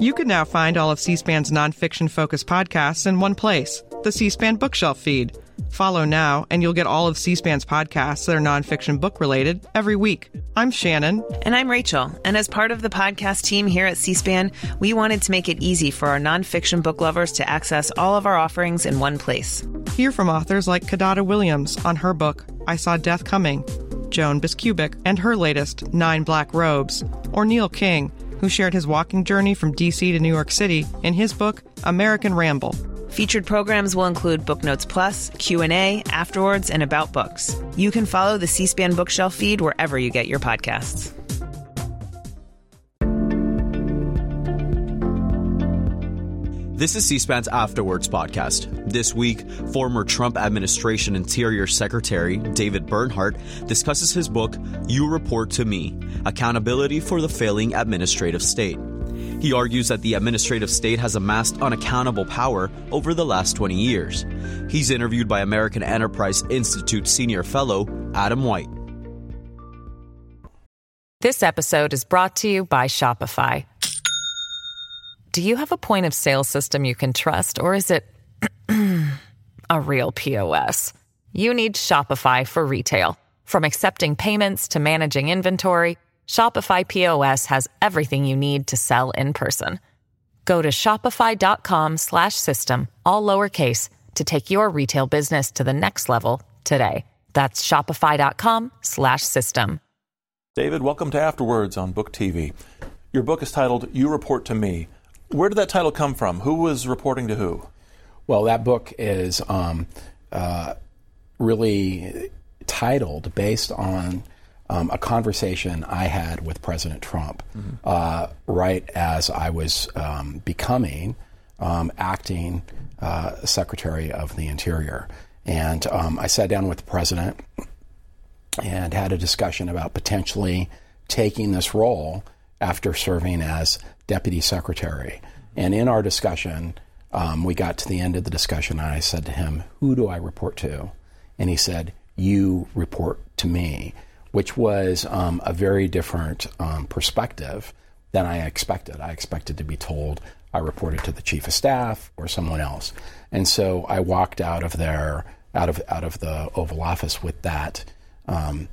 You can now find all of C SPAN's nonfiction focused podcasts in one place the C SPAN Bookshelf feed. Follow now, and you'll get all of C SPAN's podcasts that are nonfiction book related every week. I'm Shannon. And I'm Rachel. And as part of the podcast team here at C SPAN, we wanted to make it easy for our nonfiction book lovers to access all of our offerings in one place. Hear from authors like Kidada Williams on her book, I Saw Death Coming, Joan Biskupic and her latest, Nine Black Robes, or Neil King, who shared his walking journey from D.C. to New York City in his book, American Ramble. Featured programs will include Book Notes Plus, Q&A, Afterwards, and About Books. You can follow the C-SPAN Bookshelf feed wherever you get your podcasts. This is C SPAN's Afterwards podcast. This week, former Trump administration Interior Secretary David Bernhardt discusses his book, You Report to Me Accountability for the Failing Administrative State. He argues that the administrative state has amassed unaccountable power over the last 20 years. He's interviewed by American Enterprise Institute senior fellow Adam White. This episode is brought to you by Shopify. Do you have a point of sale system you can trust, or is it a real POS? You need Shopify for retail. From accepting payments to managing inventory, Shopify POS has everything you need to sell in person. Go to shopify.com slash system, all lowercase, to take your retail business to the next level today. That's shopify.com slash system. David, welcome to Afterwards on Book TV. Your book is titled You Report to Me. Where did that title come from? Who was reporting to who? Well, that book is um, uh, really titled based on um, a conversation I had with President Trump mm-hmm. uh, right as I was um, becoming um, acting uh, Secretary of the Interior. And um, I sat down with the president and had a discussion about potentially taking this role after serving as deputy secretary. And in our discussion, um, we got to the end of the discussion, and I said to him, Who do I report to? And he said, You report to me, which was um, a very different um, perspective than I expected. I expected to be told I reported to the chief of staff or someone else. And so I walked out of there, out of, out of the Oval Office with that um,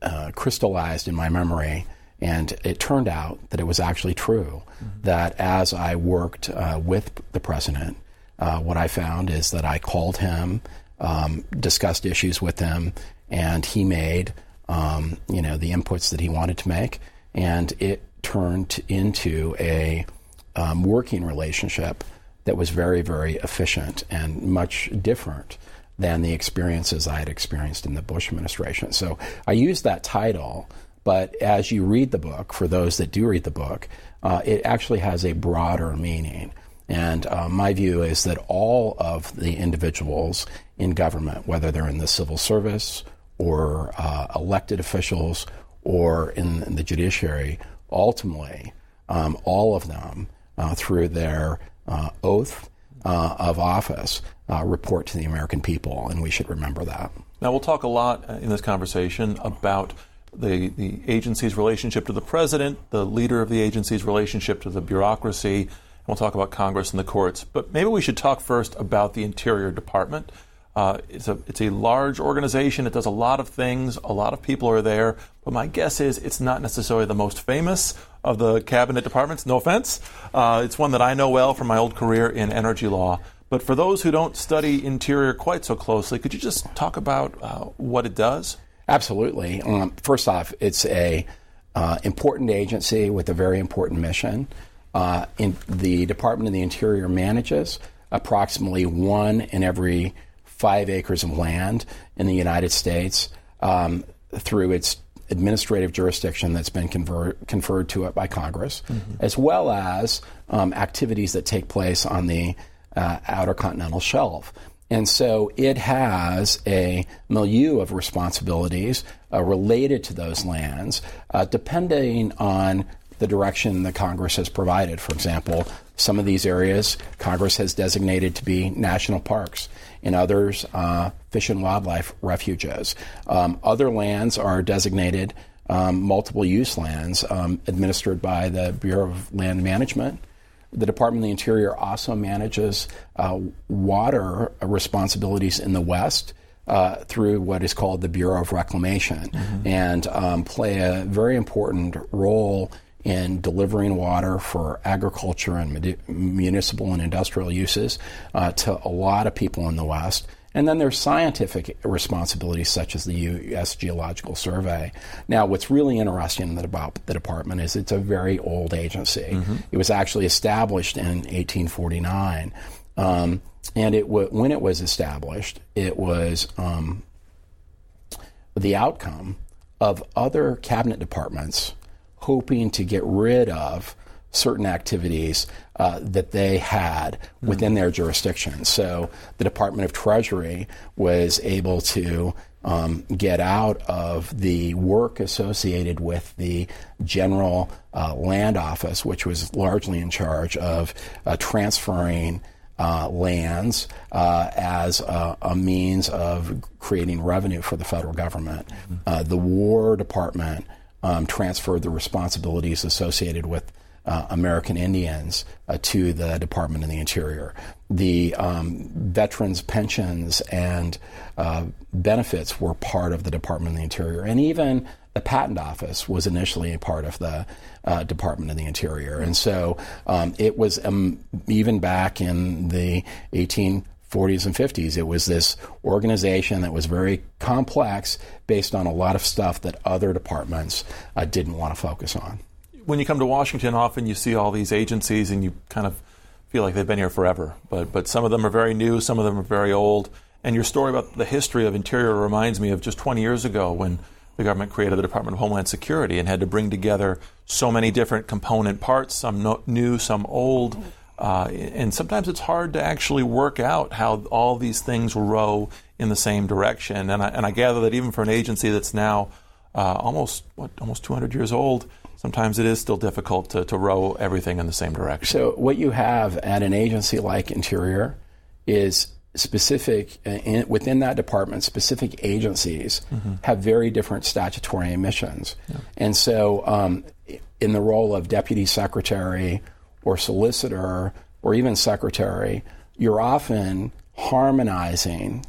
uh, crystallized in my memory and it turned out that it was actually true mm-hmm. that as I worked uh, with the president, uh, what I found is that I called him, um, discussed issues with him, and he made um, you know the inputs that he wanted to make, and it turned into a um, working relationship that was very very efficient and much different than the experiences I had experienced in the Bush administration. So I used that title but as you read the book, for those that do read the book, uh, it actually has a broader meaning. And uh, my view is that all of the individuals in government, whether they're in the civil service or uh, elected officials or in, the judiciary, ultimately, um, all of them, uh, through their uh, oath uh, of office, report to the American people. And we should remember that. Now, we'll talk a lot in this conversation about the, the agency's relationship to the president, the leader of the agency's relationship to the bureaucracy. And we'll talk about Congress and the courts. But maybe we should talk first about the Interior Department. Uh, it's, a, it's a large organization. It does a lot of things. A lot of people are there. But my guess is it's not necessarily the most famous of the cabinet departments. No offense. Uh, it's one that I know well from my old career in energy law. But for those who don't study interior quite so closely, could you just talk about uh, what it does? Absolutely. Um, first off, it's a uh, important agency with a very important mission. Uh, in the Department of the Interior manages approximately one in every five acres of land in the United States um, through its administrative jurisdiction that's been confer- conferred to it by Congress, mm-hmm. as well as um, activities that take place on the uh, outer continental shelf. And so it has a milieu of responsibilities uh, related to those lands, uh, depending on the direction that Congress has provided. For example, some of these areas Congress has designated to be national parks, in others uh, fish and wildlife refuges. Um, other lands are designated um, multiple use lands um, administered by the Bureau of Land Management. The Department of the Interior also manages uh, water responsibilities in the West. Uh, through what is called the Bureau of Reclamation, mm-hmm. and um, play a very important role in delivering water for agriculture and municipal and industrial uses uh, to a lot of people in the West. And then there's scientific responsibilities such as the U.S. Geological Survey. Now, what's really interesting about the department is it's a very old agency. Mm-hmm. It was actually established in 1849. Um, and it w- when it was established, it was um, the outcome of other cabinet departments hoping to get rid of certain activities uh, that they had within their jurisdiction. So the Department of Treasury was able to um, get out of the work associated with the General uh, Land Office, which was largely in charge of uh, transferring. Uh, lands uh, as a, a, means of creating revenue for the federal government. Mm-hmm. Uh, the War Department um, transferred the responsibilities associated with uh, American Indians uh, to the Department of the Interior. The um, veterans' pensions and uh, benefits were part of the Department of the Interior, and even the Patent Office was initially a part of the uh, Department of the Interior. And so um, it was um, even back in the 18 40s and 50s. It was this organization that was very complex based on a lot of stuff that other departments uh, didn't want to focus on. When you come to Washington, often you see all these agencies and you kind of feel like they've been here forever. But, but some of them are very new, some of them are very old. And your story about the history of Interior reminds me of just 20 years ago when the government created the Department of Homeland Security and had to bring together so many different component parts, some no, new, some old. Uh, and sometimes it's hard to actually work out how all these things row in the same direction. And I, and I gather that even for an agency that's now uh, almost what almost 200 years old, sometimes it is still difficult to, to row everything in the same direction. So what you have at an agency like Interior is specific uh, in, within that department specific agencies mm-hmm. have very different statutory missions yeah. and so um, in the role of deputy secretary or solicitor or even secretary, you're often harmonizing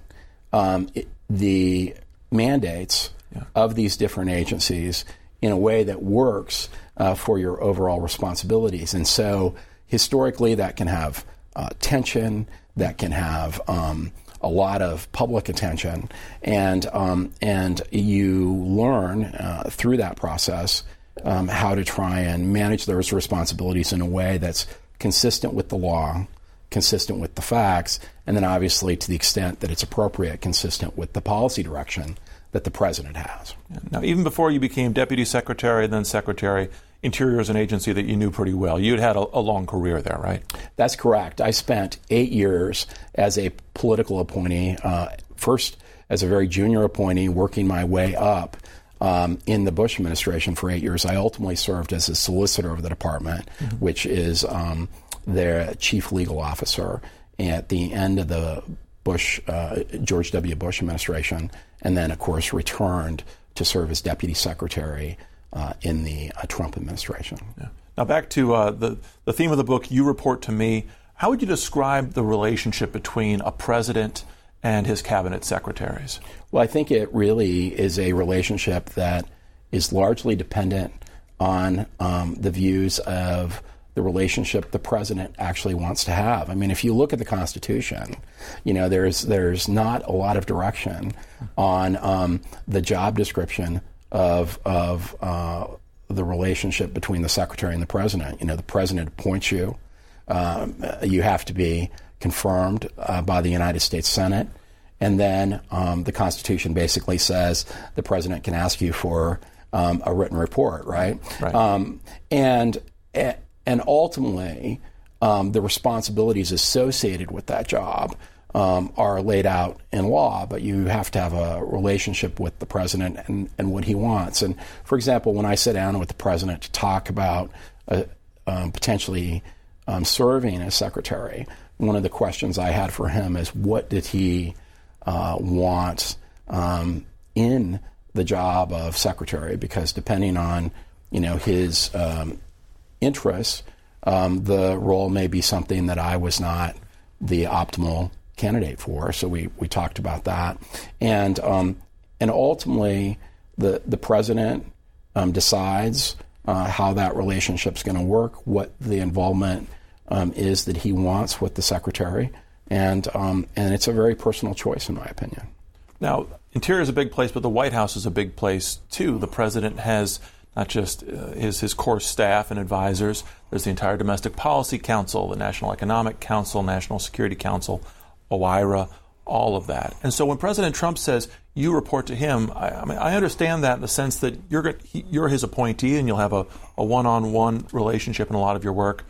um, the mandates yeah. of these different agencies in a way that works uh, for your overall responsibilities. And so historically, that can have uh, tension, that can have um, a lot of public attention, and um, and you learn uh, through that process um, how to try and manage those responsibilities in a way that's consistent with the law, consistent with the facts, and then obviously to the extent that it's appropriate, consistent with the policy direction that the president has. Now, even before you became deputy secretary and then secretary, Interior is an agency that you knew pretty well. You'd had a, a, long career there, right? That's correct. I spent eight years as a political appointee, uh, first as a very junior appointee, working my way up um, in the Bush administration for eight years. I ultimately served as a solicitor of the department, mm-hmm. which is um, their chief legal officer at the end of the Bush, uh, George W. Bush administration, and then, of course, returned to serve as deputy secretary uh, in the uh, Trump administration. Yeah. Now, back to uh, the, the theme of the book, You Report to Me. How would you describe the relationship between a president and his cabinet secretaries? Well, I think it really is a relationship that is largely dependent on um, the views of the relationship the president actually wants to have. I mean, if you look at the Constitution, you know, there's there's not a lot of direction on um, the job description of of uh, the relationship between the secretary and the president. You know, the president appoints you. Um, you have to be confirmed uh, by the United States Senate. And then um, the Constitution basically says the president can ask you for um, a written report, right? right. Um, and and ultimately, um, the responsibilities associated with that job um, are laid out in law, but you have to have a relationship with the president and, and what he wants. And for example, when I sit down with the president to talk about uh, um, potentially um, serving as secretary, one of the questions I had for him is what did he uh, want um, in the job of secretary because depending on you know his um, interests, um, the role may be something that I was not the optimal candidate for. So we, we talked about that, and um, and ultimately the the president um, decides uh, how that relationship is going to work, what the involvement um, is that he wants with the secretary, and um, and it's a very personal choice in my opinion. Now, interior is a big place, but the White House is a big place too. The president has not just uh, his, his core staff and advisors, there's the entire Domestic Policy Council, the National Economic Council, National Security Council, OIRA, all of that. And so when President Trump says you report to him, I, I mean, I understand that in the sense that you're, you're his appointee and you'll have a, a one-on-one relationship in a lot of your work,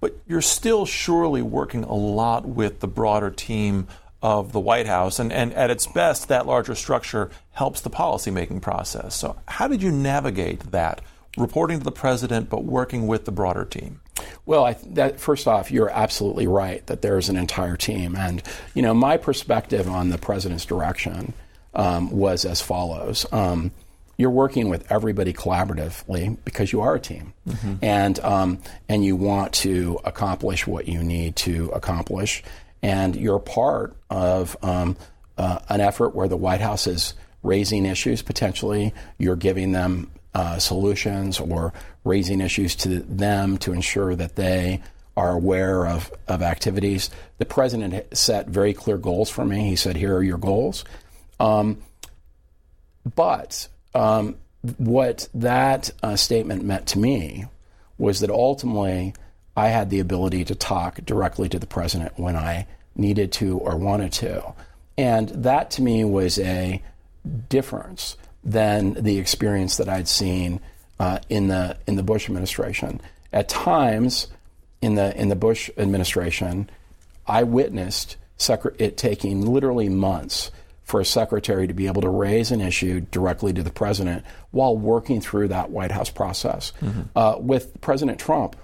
but you're still surely working a lot with the broader team of the White House. And, and at its best, that larger structure helps the policymaking process. So, how did you navigate that? Reporting to the president, but working with the broader team? Well, I, that, first off, you're absolutely right that there's an entire team. And, you know, my perspective on the president's direction um, was as follows. Um, you're working with everybody collaboratively because you are a team, mm-hmm. and um, and you want to accomplish what you need to accomplish, and you're part of um, uh, an effort where the White House is raising issues potentially. You're giving them uh, solutions or raising issues to them to ensure that they are aware of, of activities. The president set very clear goals for me. He said, Here are your goals. Um, but um, what that uh, statement meant to me was that ultimately I had the ability to talk directly to the president when I needed to or wanted to. And that to me was a difference than the experience that I'd seen uh, in the in the Bush administration. At times, in the in the Bush administration, I witnessed it taking literally months for a secretary to be able to raise an issue directly to the president while working through that White House process. Mm-hmm. Uh, with President Trump,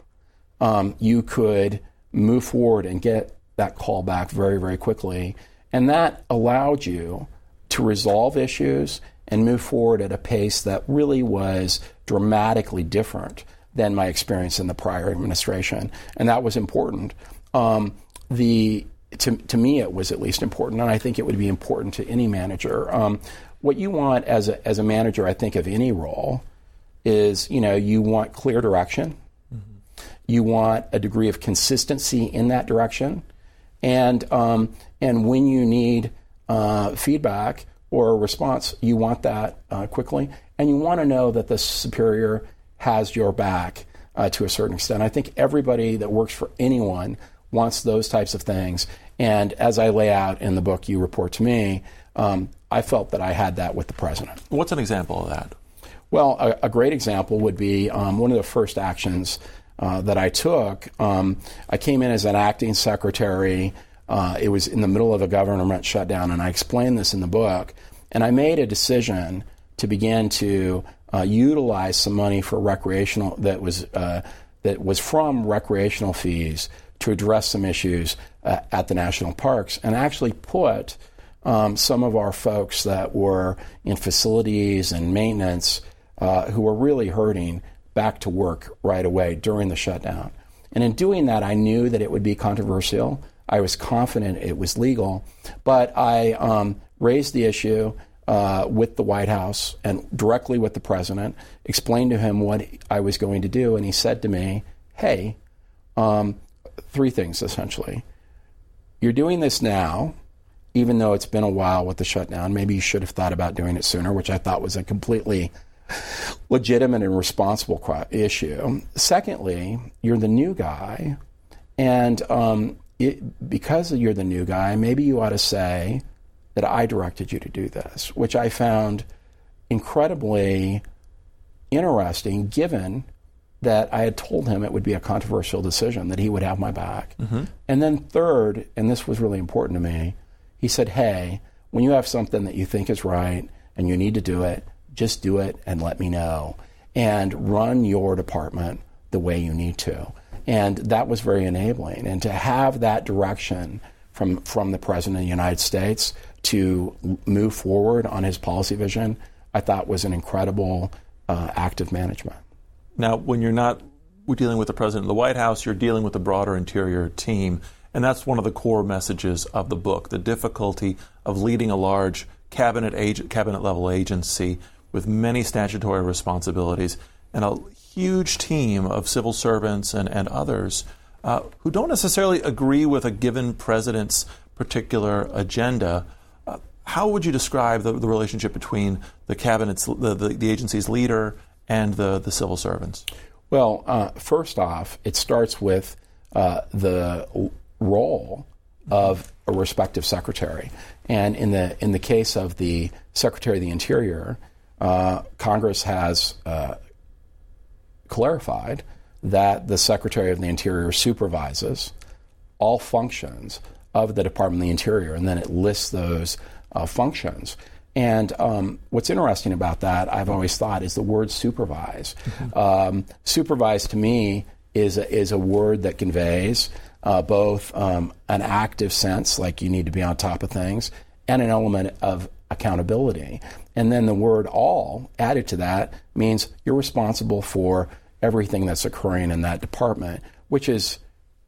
um, you could move forward and get that call back very, very quickly. And that allowed you to resolve issues and move forward at a pace that really was dramatically different than my experience in the prior administration. And that was important. Um, the to, to me, it was at least important, and I think it would be important to any manager. Um, what you want as a, as a manager, I think, of any role is, you know, you want clear direction. You want a degree of consistency in that direction. And, um, and when you need uh, feedback or a response, you want that uh, quickly. And you want to know that the superior has your back uh, to a certain extent. I think everybody that works for anyone wants those types of things. And as I lay out in the book, You Report to Me, um, I felt that I had that with the president. What's an example of that? Well, a, a great example would be um, one of the first actions uh, that I took. Um, I came in as an acting secretary. Uh, it was in the middle of a government shutdown, and I explained this in the book. And I made a decision to begin to uh, utilize some money for recreational that was uh, that was from recreational fees to address some issues uh, at the national parks, and actually put um, some of our folks that were in facilities and maintenance who were really hurting back to work right away during the shutdown. And in doing that, I knew that it would be controversial. I was confident it was legal, but I um, raised the issue uh, with the White House and directly with the president, explained to him what I was going to do, and he said to me, Hey, um, three things essentially. You're doing this now, even though it's been a while with the shutdown. Maybe you should have thought about doing it sooner, which I thought was a completely legitimate and responsible issue. Secondly, you're the new guy, and um, it, because you're the new guy, maybe you ought to say that I directed you to do this, which I found incredibly interesting given that I had told him it would be a controversial decision, that he would have my back. Mm-hmm. And then, third, and this was really important to me, he said, Hey, when you have something that you think is right and you need to do it, just do it and let me know. And run your department the way you need to. And that was very enabling. And to have that direction from, from the President of the United States to move forward on his policy vision I thought was an incredible uh, act of management. Now, when you're not dealing with the president of the White House, you're dealing with the broader interior team. And that's one of the core messages of the book the difficulty of leading a large cabinet, cabinet level agency with many statutory responsibilities and a huge team of civil servants and, and others uh, who don't necessarily agree with a given president's particular agenda. Uh, how would you describe the, the, relationship between the cabinet's, the, the, the, agency's leader and the, the civil servants? Well, uh, first off, it starts with uh, the role of a respective secretary. And in the in the case of the Secretary of the Interior, uh, Congress has uh, clarified that the Secretary of the Interior supervises all functions of the Department of the Interior, and then it lists those uh, functions. And um, what's interesting about that, I've always thought, is the word supervise. Mm-hmm. Um, supervise to me is a, is a word that conveys uh, both um, an active sense, like you need to be on top of things, and an element of accountability. And then the word all added to that means you're responsible for everything that's occurring in that department, which is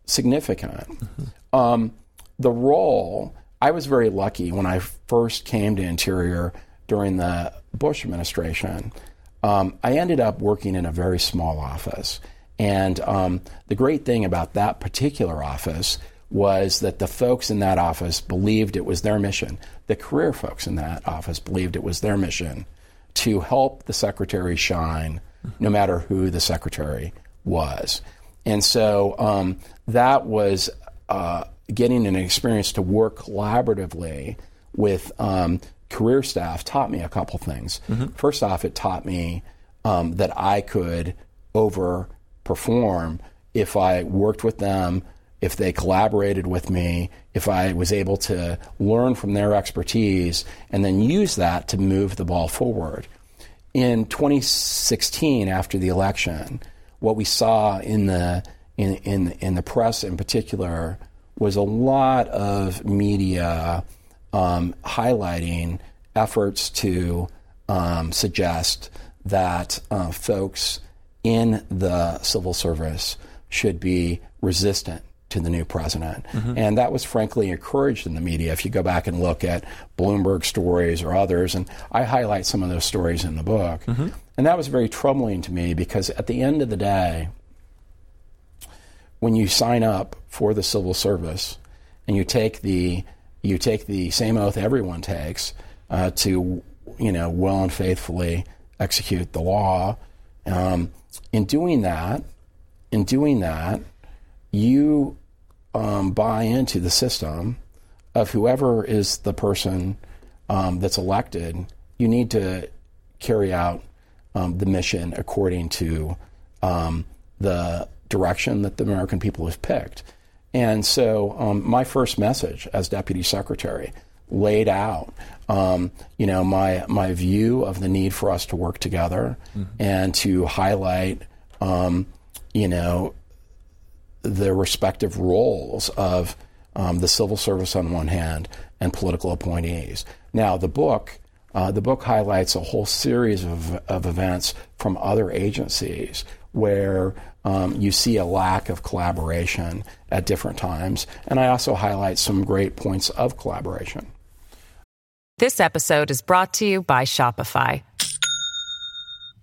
significant. Mm-hmm. Um, the role, I was very lucky when I first came to Interior during the Bush administration. Um, I ended up working in a very small office. And um, the great thing about that particular office was that the folks in that office believed it was their mission. The career folks in that office believed it was their mission to help the secretary shine, no matter who the secretary was. And so um, that was uh, getting an experience to work collaboratively with um, career staff taught me a couple things. Mm-hmm. First off, it taught me um, that I could overperform if I worked with them if they collaborated with me, if I was able to learn from their expertise and then use that to move the ball forward. In 2016, after the election, what we saw in the in, in, in the press in particular was a lot of media um, highlighting efforts to um, suggest that uh, folks in the civil service should be resistant to the new president. Mm-hmm. And that was frankly encouraged in the media. If you go back and look at Bloomberg stories or others, and I highlight some of those stories in the book. Mm-hmm. And that was very troubling to me because at the end of the day, when you sign up for the civil service and you take the you take the same oath everyone takes uh, to you know well and faithfully execute the law. Um, in doing that, in doing that, you um, buy into the system of whoever is the person um, that's elected, you need to carry out um, the mission according to um, the direction that the American people have picked. And so, um, my first message as deputy secretary laid out, um, you know, my my view of the need for us to work together mm-hmm. and to highlight, you know, the respective roles of um, the civil service on one hand and political appointees. Now, the book. Uh, the book highlights a whole series of, of events from other agencies where um, you see a lack of collaboration at different times. And I also highlight some great points of collaboration. This episode is brought to you by Shopify.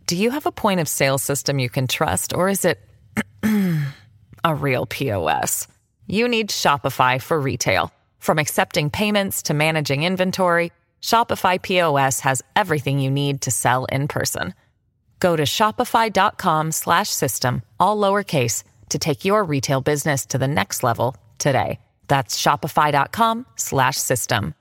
Do you have a point of sale system you can trust, or is it a real POS. You need Shopify for retail. From accepting payments to managing inventory, Shopify POS has everything you need to sell in person. Go to shopify.com/system all lowercase to take your retail business to the next level today. That's shopify.com/system.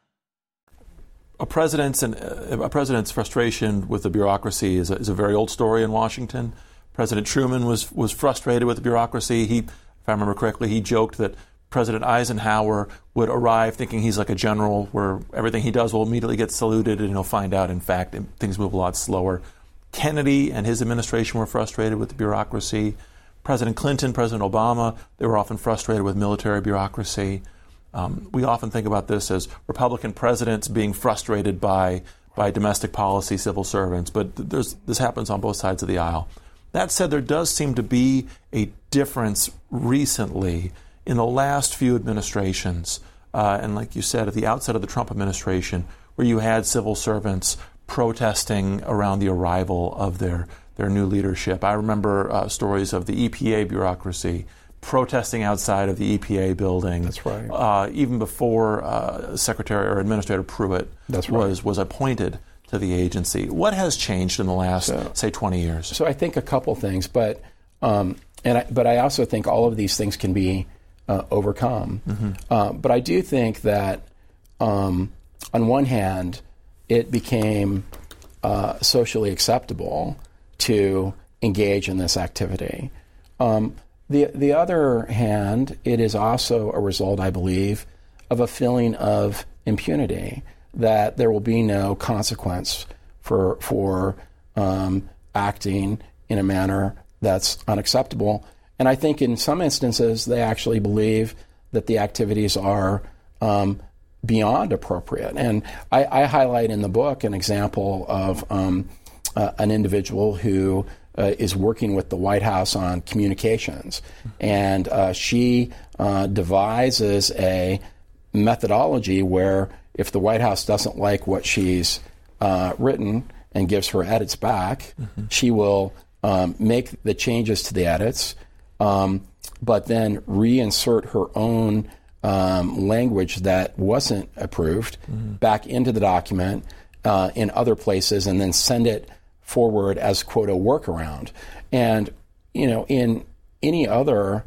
A president's and a president's frustration with the bureaucracy is a, is a very old story in Washington. President Truman was, was frustrated with the bureaucracy. He, if I remember correctly, he joked that President Eisenhower would arrive thinking he's like a general where everything he does will immediately get saluted and he'll find out, in fact, things move a lot slower. Kennedy and his administration were frustrated with the bureaucracy. President Clinton, President Obama, they were often frustrated with military bureaucracy. Um, we often think about this as Republican presidents being frustrated by by domestic policy civil servants, but this happens on both sides of the aisle. That said, there does seem to be a difference recently in the last few administrations, uh, and like you said, at the outset of the Trump administration, where you had civil servants protesting around the arrival of their, their new leadership. I remember uh, stories of the EPA bureaucracy protesting outside of the EPA building. That's right. Uh, even before uh, Secretary or Administrator Pruitt That's right. was was appointed to the agency. What has changed in the last, So- say, 20 years? So I think a couple things, but um, and I, but I also think all of these things can be uh, overcome. Uh, but I do think that um, on one hand, it became uh, socially acceptable to engage in this activity. Um, the the other hand, it is also a result, I believe, of a feeling of impunity that there will be no consequence for for um, acting in a manner that's unacceptable. And I think in some instances they actually believe that the activities are um, beyond appropriate. And I, I highlight in the book an example of um, uh, an individual who uh, is working with the White House on communications, and uh, she uh, devises a methodology where if the White House doesn't like what she's uh, written and gives her edits back, she will um, make the changes to the edits, um, but then reinsert her own um, language that wasn't approved back into the document uh, in other places, and then send it forward as quote a workaround. And you know, in any other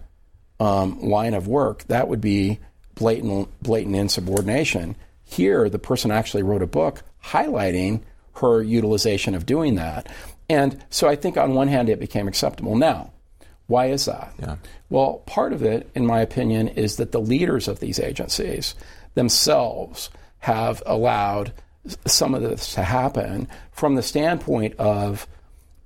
um, line of work, that would be blatant, blatant insubordination. Here, the person actually wrote a book highlighting her utilization of doing that. And so I think on one hand, it became acceptable. Now, why is that? Yeah. Well, part of it, in my opinion, is that the leaders of these agencies themselves have allowed some of this to happen from the standpoint of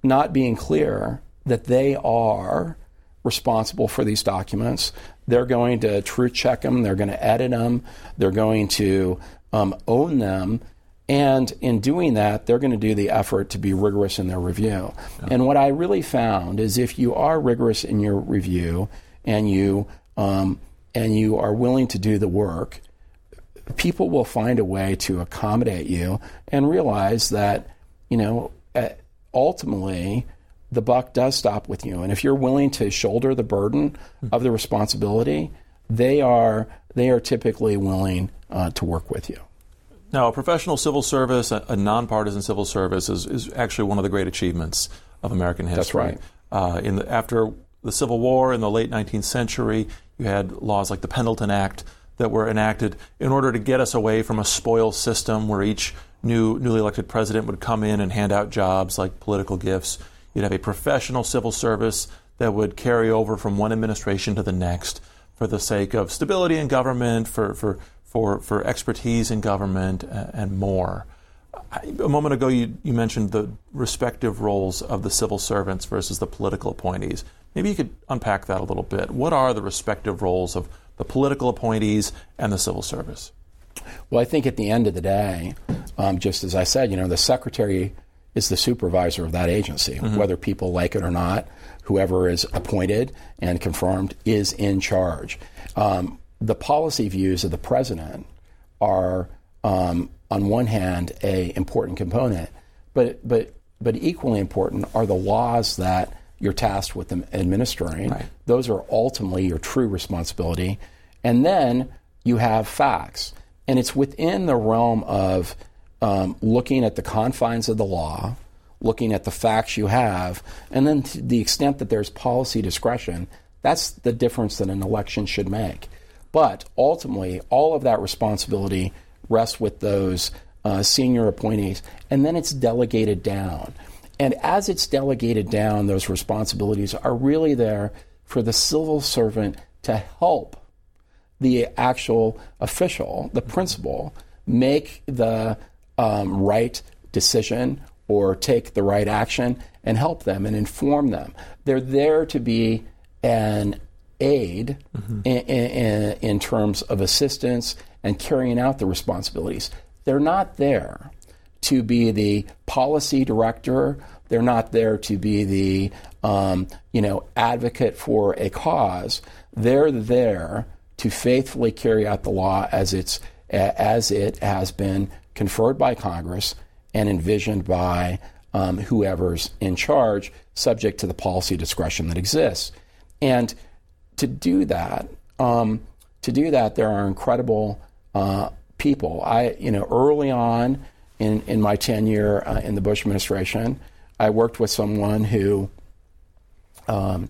not being clear that they are responsible for these documents. They're going to truth check them, they're going to edit them, they're going to um, own them. And in doing that, they're going to do the effort to be rigorous in their review. And what I really found is if you are rigorous in your review and you um, and you are willing to do the work, people will find a way to accommodate you and realize that you know ultimately the buck does stop with you and if you're willing to shoulder the burden of the responsibility they are they are typically willing uh, to work with you Now, a professional civil service, a, a nonpartisan civil service, is, is actually one of the great achievements of American history. That's right. Uh, in the, after the Civil War in the late 19th century, you had laws like the Pendleton Act that were enacted in order to get us away from a spoil system where each new newly elected president would come in and hand out jobs like political gifts. You'd have a professional civil service that would carry over from one administration to the next for the sake of stability in government, for, for, for, for expertise in government, and more. A moment ago, you, you mentioned the respective roles of the civil servants versus the political appointees. Maybe you could unpack that a little bit. What are the respective roles of the political appointees and the civil service? Well, I think at the end of the day, um, just as I said, you know, the secretary is the supervisor of that agency, whether people like it or not. Whoever is appointed and confirmed is in charge. Um, the policy views of the president are, um, on one hand, a important component, but but but equally important are the laws that you're tasked with administering. Right. Those are ultimately your true responsibility, and then you have facts, and it's within the realm of um, looking at the confines of the law, looking at the facts you have, and then to the extent that there's policy discretion, that's the difference that an election should make. But ultimately, all of that responsibility rests with those uh, senior appointees, and then it's delegated down. And as it's delegated down, those responsibilities are really there for the civil servant to help the actual official, the principal, make the um, right decision or take the right action and help them and inform them. They're there to be an aid in, in, in terms of assistance and carrying out the responsibilities. They're not there to be the policy director. They're not there to be the um, you know advocate for a cause. They're there to faithfully carry out the law as it's as it has been conferred by Congress and envisioned by um, whoever's in charge, subject to the policy discretion that exists. And to do that, um, to do that, there are incredible uh, people. I, you know, early on in, in my tenure uh, in the Bush administration, I worked with someone who um,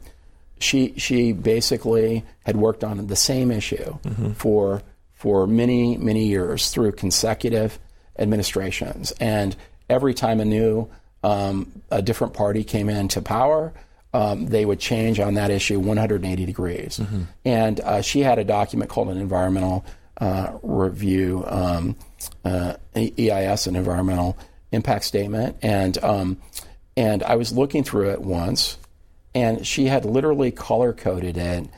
she she basically had worked on the same issue mm-hmm. for for many many years through consecutive administrations, and every time a new um, a different party came into power, um, they would change on that issue 180 degrees. Mm-hmm. And uh, she had a document called an environmental uh, review, um, uh, EIS, an environmental impact statement, and um, and I was looking through it once, and she had literally color coded it,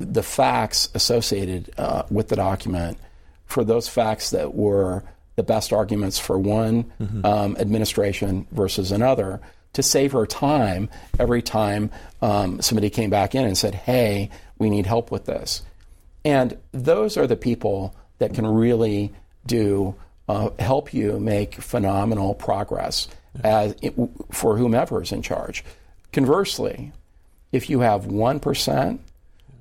the facts associated uh, with the document for those facts that were the best arguments for one mm-hmm. um, administration versus another to save her time every time um, somebody came back in and said, hey, we need help with this. And those are the people that can really do uh, help you make phenomenal progress as for whomever is in charge. Conversely, if you have 1%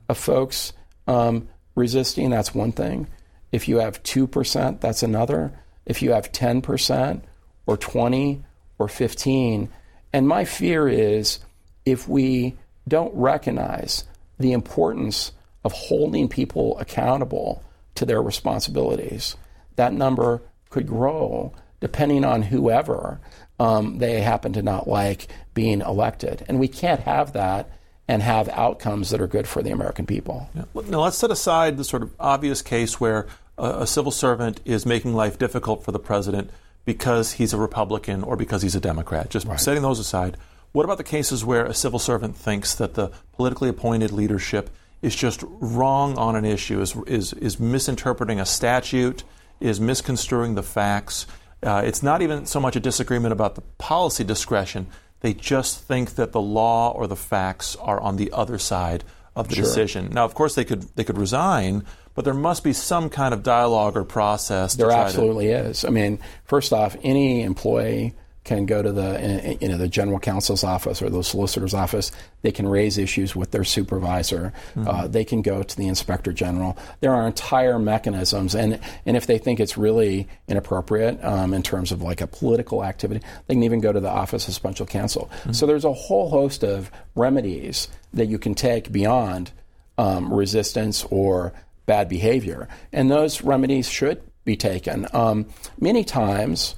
of folks um, resisting, that's one thing. If you have 2%, that's another. If you have 10% or 20 or 15, and my fear is if we don't recognize the importance of holding people accountable to their responsibilities, that number could grow depending on whoever um, they happen to not like being elected. And we can't have that and have outcomes that are good for the American people. Yeah. Now, let's set aside the sort of obvious case where a, a civil servant is making life difficult for the president because he's a Republican or because he's a Democrat. Just right. setting those aside. What about the cases where a civil servant thinks that the politically appointed leadership is just wrong on an issue, is, is, is misinterpreting a statute, is misconstruing the facts? Uh, it's not even so much a disagreement about the policy discretion. They just think that the law or the facts are on the other side of the sure. decision. Now, of course, they could they could resign, but there must be some kind of dialogue or process. There absolutely to... is. I mean, first off, any employee can go to the you know the general counsel's office or the solicitor's office. They can raise issues with their supervisor. Mm-hmm. Uh, they can go to the inspector general. There are entire mechanisms, and and if they think it's really inappropriate um, in terms of like a political activity, they can even go to the office of special counsel. Mm-hmm. So there's a whole host of remedies that you can take beyond um, resistance or bad behavior, and those remedies should be taken. Um, many times.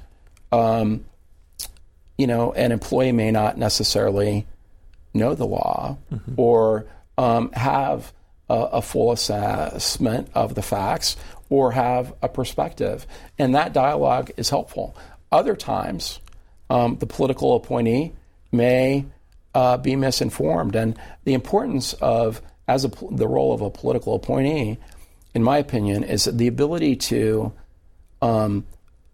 Um, you know, an employee may not necessarily know the law mm-hmm. or um, have a, a, full assessment of the facts or have a perspective. And that dialogue is helpful. Other times, um, the political appointee may uh, be misinformed. And the importance of, as a, the role of a political appointee, in my opinion, is the ability to um,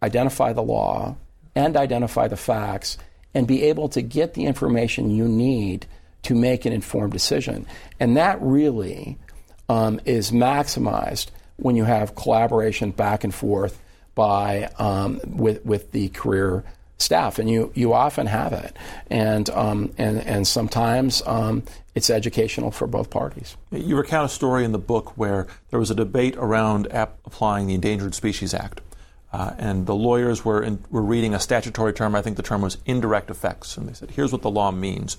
identify the law and identify the facts and be able to get the information you need to make an informed decision. And that really um, is maximized when you have collaboration back and forth by um, with with the career staff, and you you often have it, and um, and and sometimes um, it's educational for both parties. You recount a story in the book where there was a debate around ap- applying the Endangered Species Act. Uh, and the lawyers were, in, were reading a statutory term. I think the term was indirect effects. And they said, here's what the law means.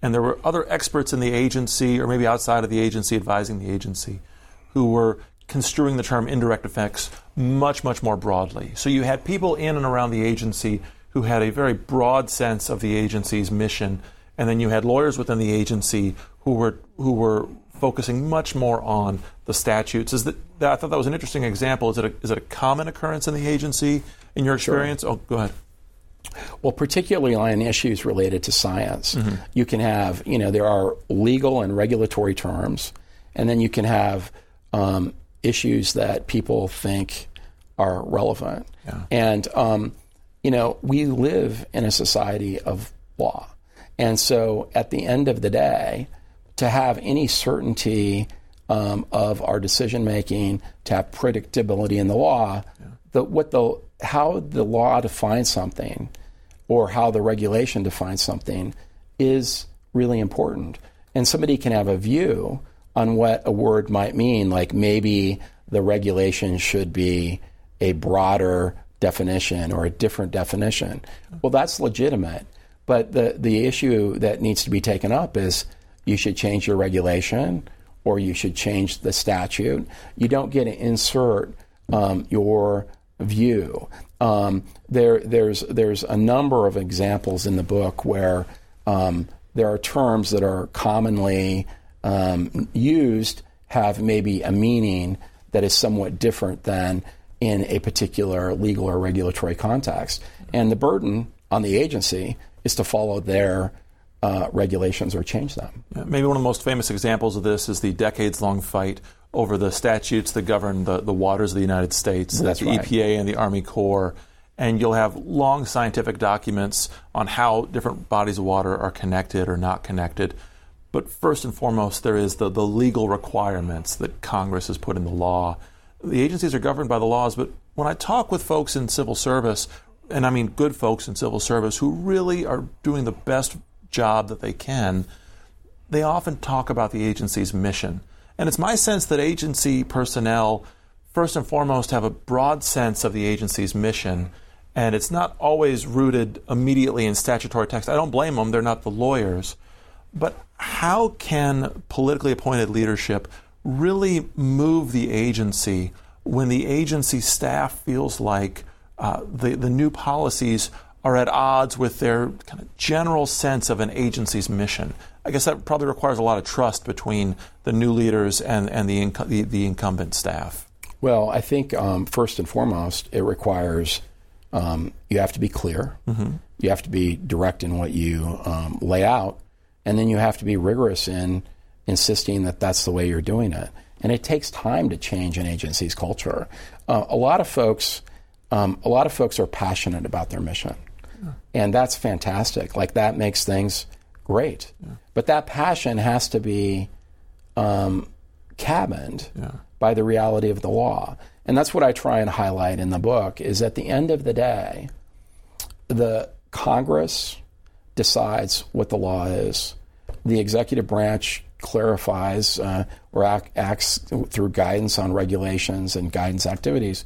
And there were other experts in the agency, or maybe outside of the agency, advising the agency, who were construing the term indirect effects much, much more broadly. So you had people in and around the agency who had a very broad sense of the agency's mission, and then you had lawyers within the agency who were who were focusing much more on the statutes. Is that, I thought that was an interesting example. Is it a, is it a common occurrence in the agency in your experience? Sure. Oh, go ahead. Well, particularly on issues related to science, mm-hmm. you can have, you know, there are legal and regulatory terms, and then you can have um, issues that people think are relevant. Yeah. And um, you know, we live in a society of law. And so at the end of the day, to have any certainty um, of our decision making, to have predictability in the law, yeah. the, what the, how the law defines something or how the regulation defines something is really important. And somebody can have a view on what a word might mean, like maybe the regulation should be a broader definition or a different definition. Well, that's legitimate. But the, the issue that needs to be taken up is you should change your regulation or you should change the statute. You don't get to insert um, your view. Um, there, there's, there's a number of examples in the book where um, there are terms that are commonly um, used have maybe a meaning that is somewhat different than in a particular legal or regulatory context. And the burden on the agency is to follow their uh, regulations or change them. Maybe one of the most famous examples of this is the decades long fight over the statutes that govern the, the waters of the United States, That's the right. EPA and the Army Corps. And you'll have long scientific documents on how different bodies of water are connected or not connected. But first and foremost, there is the, the legal requirements that Congress has put in the law. The agencies are governed by the laws, but when I talk with folks in civil service, and I mean good folks in civil service who really are doing the best job that they can, they often talk about the agency's mission. And it's my sense that agency personnel, first and foremost, have a broad sense of the agency's mission, and it's not always rooted immediately in statutory text. I don't blame them, they're not the lawyers. But how can politically appointed leadership really move the agency when the agency staff feels like uh, the, the new policies are at odds with their kind of general sense of an agency's mission. I guess that probably requires a lot of trust between the new leaders and, and the, inc- the, the incumbent staff. Well, I think um, first and foremost, it requires um, you have to be clear, mm-hmm. you have to be direct in what you um, lay out, and then you have to be rigorous in insisting that that's the way you're doing it. And it takes time to change an agency's culture. Uh, a lot of folks, um, a lot of folks are passionate about their mission, yeah. and that's fantastic. Like that makes things great. Yeah. But that passion has to be um, cabined yeah. by the reality of the law, and that's what I try and highlight in the book. Is at the end of the day, the Congress decides what the law is. The executive branch clarifies uh, or act, acts through guidance on regulations and guidance activities.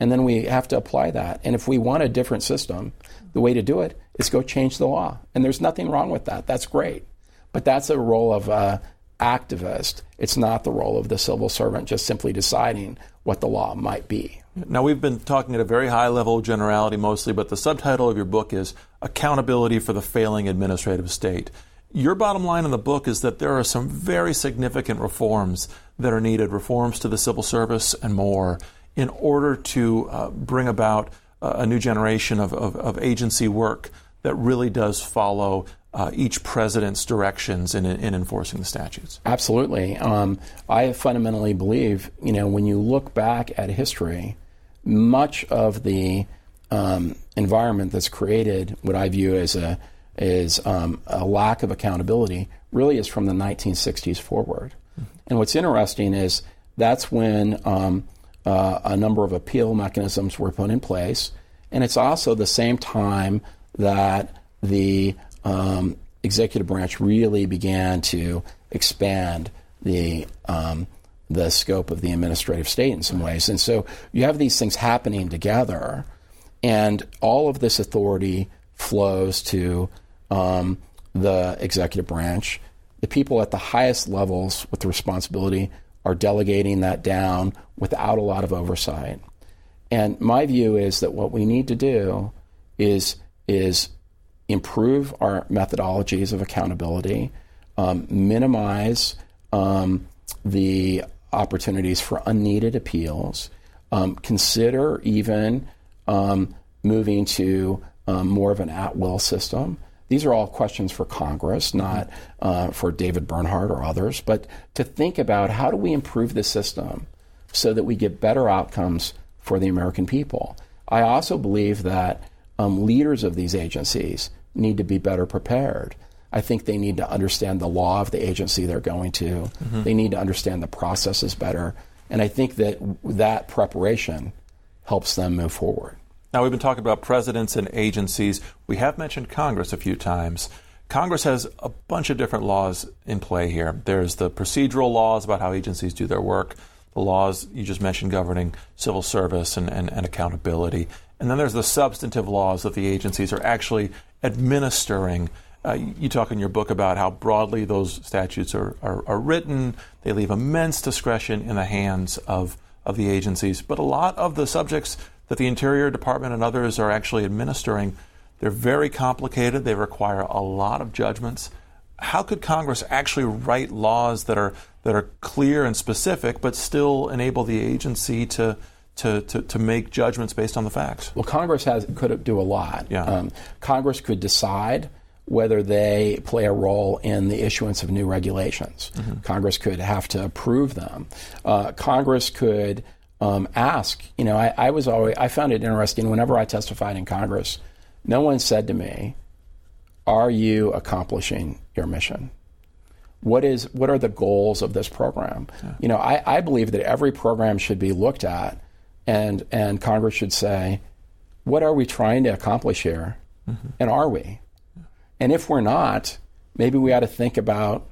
And then we have to apply that. And if we want a different system, the way to do it is go change the law. And there's nothing wrong with that. That's great. But that's a role of an activist. It's not the role of the civil servant just simply deciding what the law might be. Now, we've been talking at a very high level generality mostly, but the subtitle of your book is Accountability for the Failing Administrative State. Your bottom line in the book is that there are some very significant reforms that are needed, reforms to the civil service and more, in order to uh, bring about uh, a new generation of, of, of, agency work that really does follow uh, each president's directions in, in enforcing the statutes. Absolutely. Um, I fundamentally believe, you know, when you look back at history, much of the um, environment that's created what I view as a is um, a lack of accountability really is from the 1960s forward. Mm-hmm. And what's interesting is that's when um, uh, a number of appeal mechanisms were put in place, and it's also the same time that the um, executive branch really began to expand the um, the scope of the administrative state in some ways. And so you have these things happening together, and all of this authority flows to um, the executive branch. The people at the highest levels with the responsibility are delegating that down without a lot of oversight. And my view is that what we need to do is is improve our methodologies of accountability, um, minimize um, the opportunities for unneeded appeals, um, consider even um, moving to um, more of an at will system. These are all questions for Congress, not uh, for David Bernhardt or others, but to think about how do we improve the system so that we get better outcomes for the American people. I also believe that um, leaders of these agencies need to be better prepared. I think they need to understand the law of the agency they're going to. Mm-hmm. They need to understand the processes better. And I think that that preparation helps them move forward. Now, we've been talking about presidents and agencies. We have mentioned Congress a few times. Congress has a bunch of different laws in play here. There's the procedural laws about how agencies do their work, the laws you just mentioned governing civil service and, and, and accountability. And then there's the substantive laws that the agencies are actually administering. Uh, you talk in your book about how broadly those statutes are, are, are, written. They leave immense discretion in the hands of, of the agencies. But a lot of the subjects that the Interior Department and others are actually administering they're very complicated. They require a lot of judgments. How could Congress actually write laws that are that are clear and specific, but still enable the agency to to, to, to make judgments based on the facts? Well, Congress has could do a lot. Yeah. Um, Congress could decide whether they play a role in the issuance of new regulations. Mm-hmm. Congress could have to approve them. Uh, Congress could um, ask. You know, I, I, was always I found it interesting whenever I testified in Congress. No one said to me, Are you accomplishing your mission? What is what are the goals of this program? Yeah. You know, I, I believe that every program should be looked at and and Congress should say, what are we trying to accomplish here? Mm-hmm. And are we? Yeah. And if we're not, maybe we ought to think about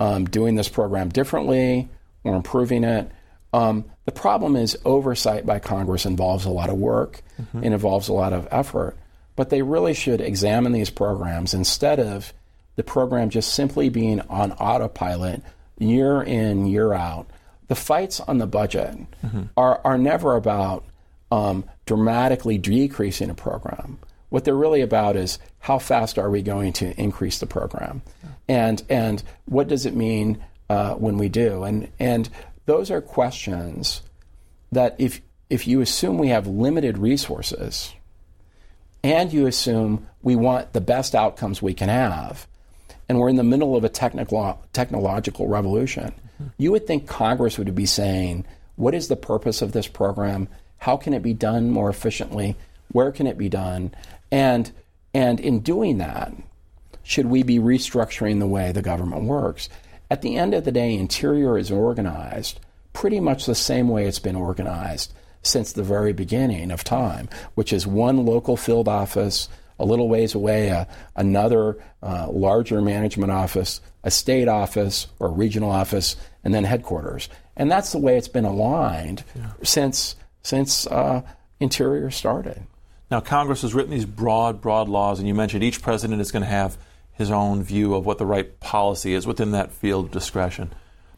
um, doing this program differently or improving it. Um, the problem is oversight by Congress involves a lot of work mm-hmm. and involves a lot of effort. But they really should examine these programs instead of the program just simply being on autopilot year in, year out. The fights on the budget mm-hmm. are, are never about um, dramatically decreasing a program. What they're really about is how fast are we going to increase the program, and and what does it mean uh, when we do? And and those are questions that if if you assume we have limited resources, and you assume we want the best outcomes we can have, and we're in the middle of a technical, technological revolution, mm-hmm. you would think Congress would be saying, what is the purpose of this program? How can it be done more efficiently? Where can it be done? And, and in doing that, should we be restructuring the way the government works? At the end of the day, Interior is organized pretty much the same way it's been organized since the very beginning of time, which is one local field office, a little ways away, uh, another uh, larger management office, a state office or regional office, and then headquarters. And that's the way it's been aligned yeah. since since uh, Interior started. Now, Congress has written these broad, broad laws, and you mentioned each president is going to have his own view of what the right policy is within that field of discretion.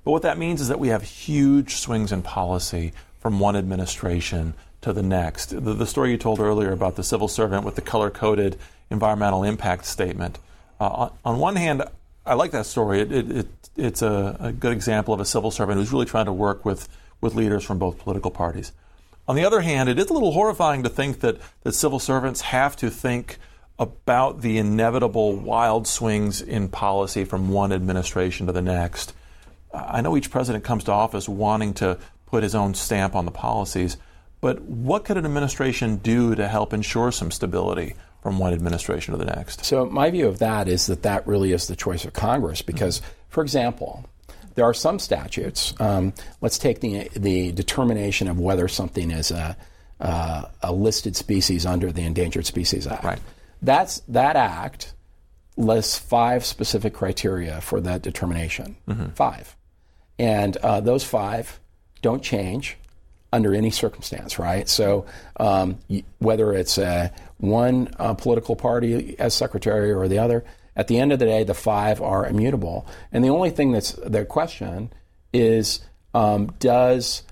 But what that means is that we have huge swings in policy from one administration to the next. The, the story you told earlier about the civil servant with the color coded environmental impact statement. Uh, on, on, one hand, I like that story. It, it, it, it's a, a, good example of a civil servant who's really trying to work with, with leaders from both political parties. On the other hand, it is a little horrifying to think that, that civil servants have to think about the inevitable wild swings in policy from one administration to the next. I know each president comes to office wanting to put his own stamp on the policies. But what could an administration do to help ensure some stability from one administration to the next? So, my view of that is that that really is the choice of Congress because, mm-hmm. for example, there are some statutes. Um, let's take the, the determination of whether something is a, uh, a listed species under the Endangered Species Act. Right. That's, that act lists five specific criteria for that determination. Mm-hmm. Five. And uh, those five don't change under any circumstance, right? So um, whether it's uh, one uh, political party as secretary or the other, at the end of the day, the five are immutable. And the only thing that's the question is um, does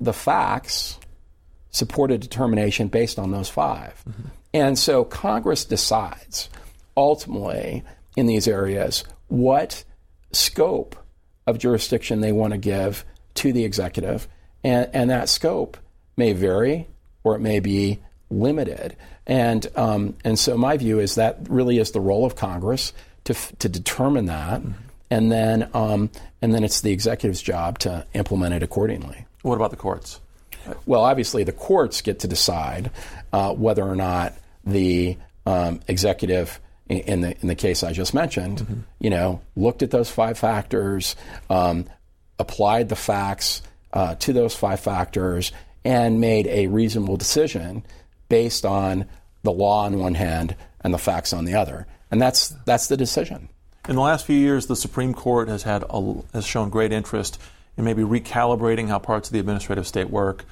the facts support a determination based on those 5 mm-hmm. And so Congress decides ultimately in these areas what scope of jurisdiction they want to give to the executive, and, and that scope may vary or it may be limited. And um, and so my view is that really is the role of Congress to to determine that, mm-hmm. and then um, and then it's the executive's job to implement it accordingly. What about the courts? Well, obviously the courts get to decide uh, whether or not the um, executive in the in the case I just mentioned, mm-hmm. you know, looked at those five factors, um, applied the facts uh, to those five factors, and made a reasonable decision based on the law on one hand and the facts on the other, and that's that's the decision. In the last few years, the Supreme Court has had a, has shown great interest in maybe recalibrating how parts of the administrative state work.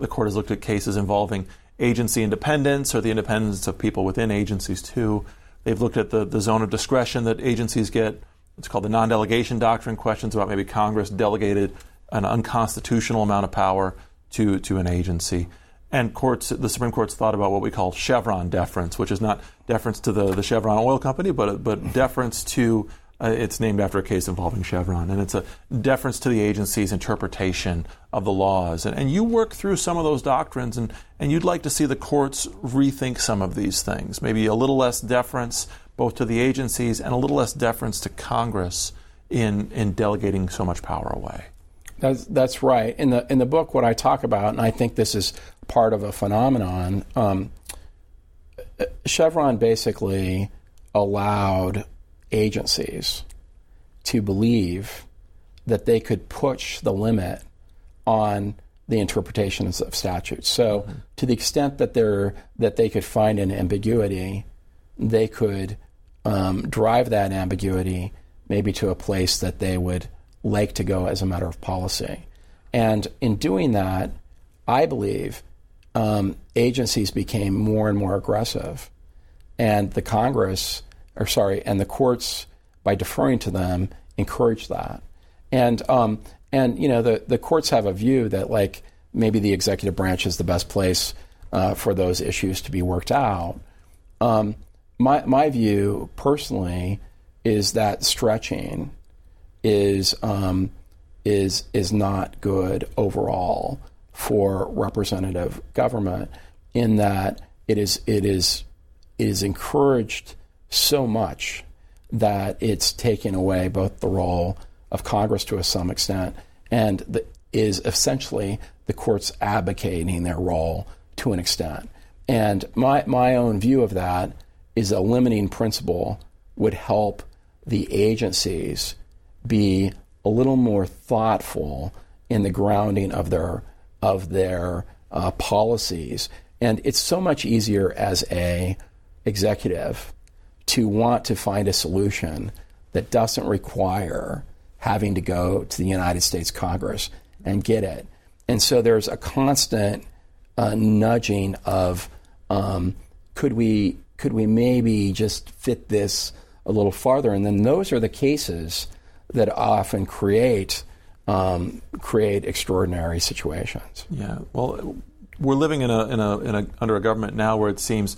The court has looked at cases involving agency independence or the independence of people within agencies too. They've looked at the, the zone of discretion that agencies get. It's called the non delegation doctrine questions about maybe Congress delegated an unconstitutional amount of power to, to an agency. And courts, the Supreme Court's thought about what we call Chevron deference, which is not deference to the, the Chevron oil company, but, but deference to uh, it's named after a case involving Chevron, and it's a deference to the agency's interpretation of the laws. And, and you work through some of those doctrines, and, and you'd like to see the courts rethink some of these things. Maybe a little less deference both to the agencies and a little less deference to Congress in, in delegating so much power away. That's, that's right. In the, in the book, what I talk about, and I think this is part of a phenomenon, um, Chevron basically allowed agencies to believe that they could push the limit on the interpretations of statutes. So, mm-hmm. to the extent that they that they could find an ambiguity, they could um, drive that ambiguity maybe to a place that they would like to go as a matter of policy. And in doing that, I believe um, agencies became more and more aggressive, and the Congress or sorry, and the courts, by deferring to them, encourage that. And um, and you know the the courts have a view that like maybe the executive branch is the best place uh, for those issues to be worked out. Um, my my view personally is that stretching is um, is is not good overall for representative government in that it is it is it is encouraged so much that it's taken away both the role of Congress to some extent and the, is essentially the courts abdicating their role to an extent. And my, my own view of that is a limiting principle would help the agencies be a little more thoughtful in the grounding of their of their uh, policies. And it's so much easier as a executive to want to find a solution that doesn't require having to go to the United States Congress and get it. And so there's a constant uh, nudging of um, could we could we maybe just fit this a little farther? And then those are the cases that often create um, create extraordinary situations. Yeah. Well, we're living in a, in a, in a under a government now where it seems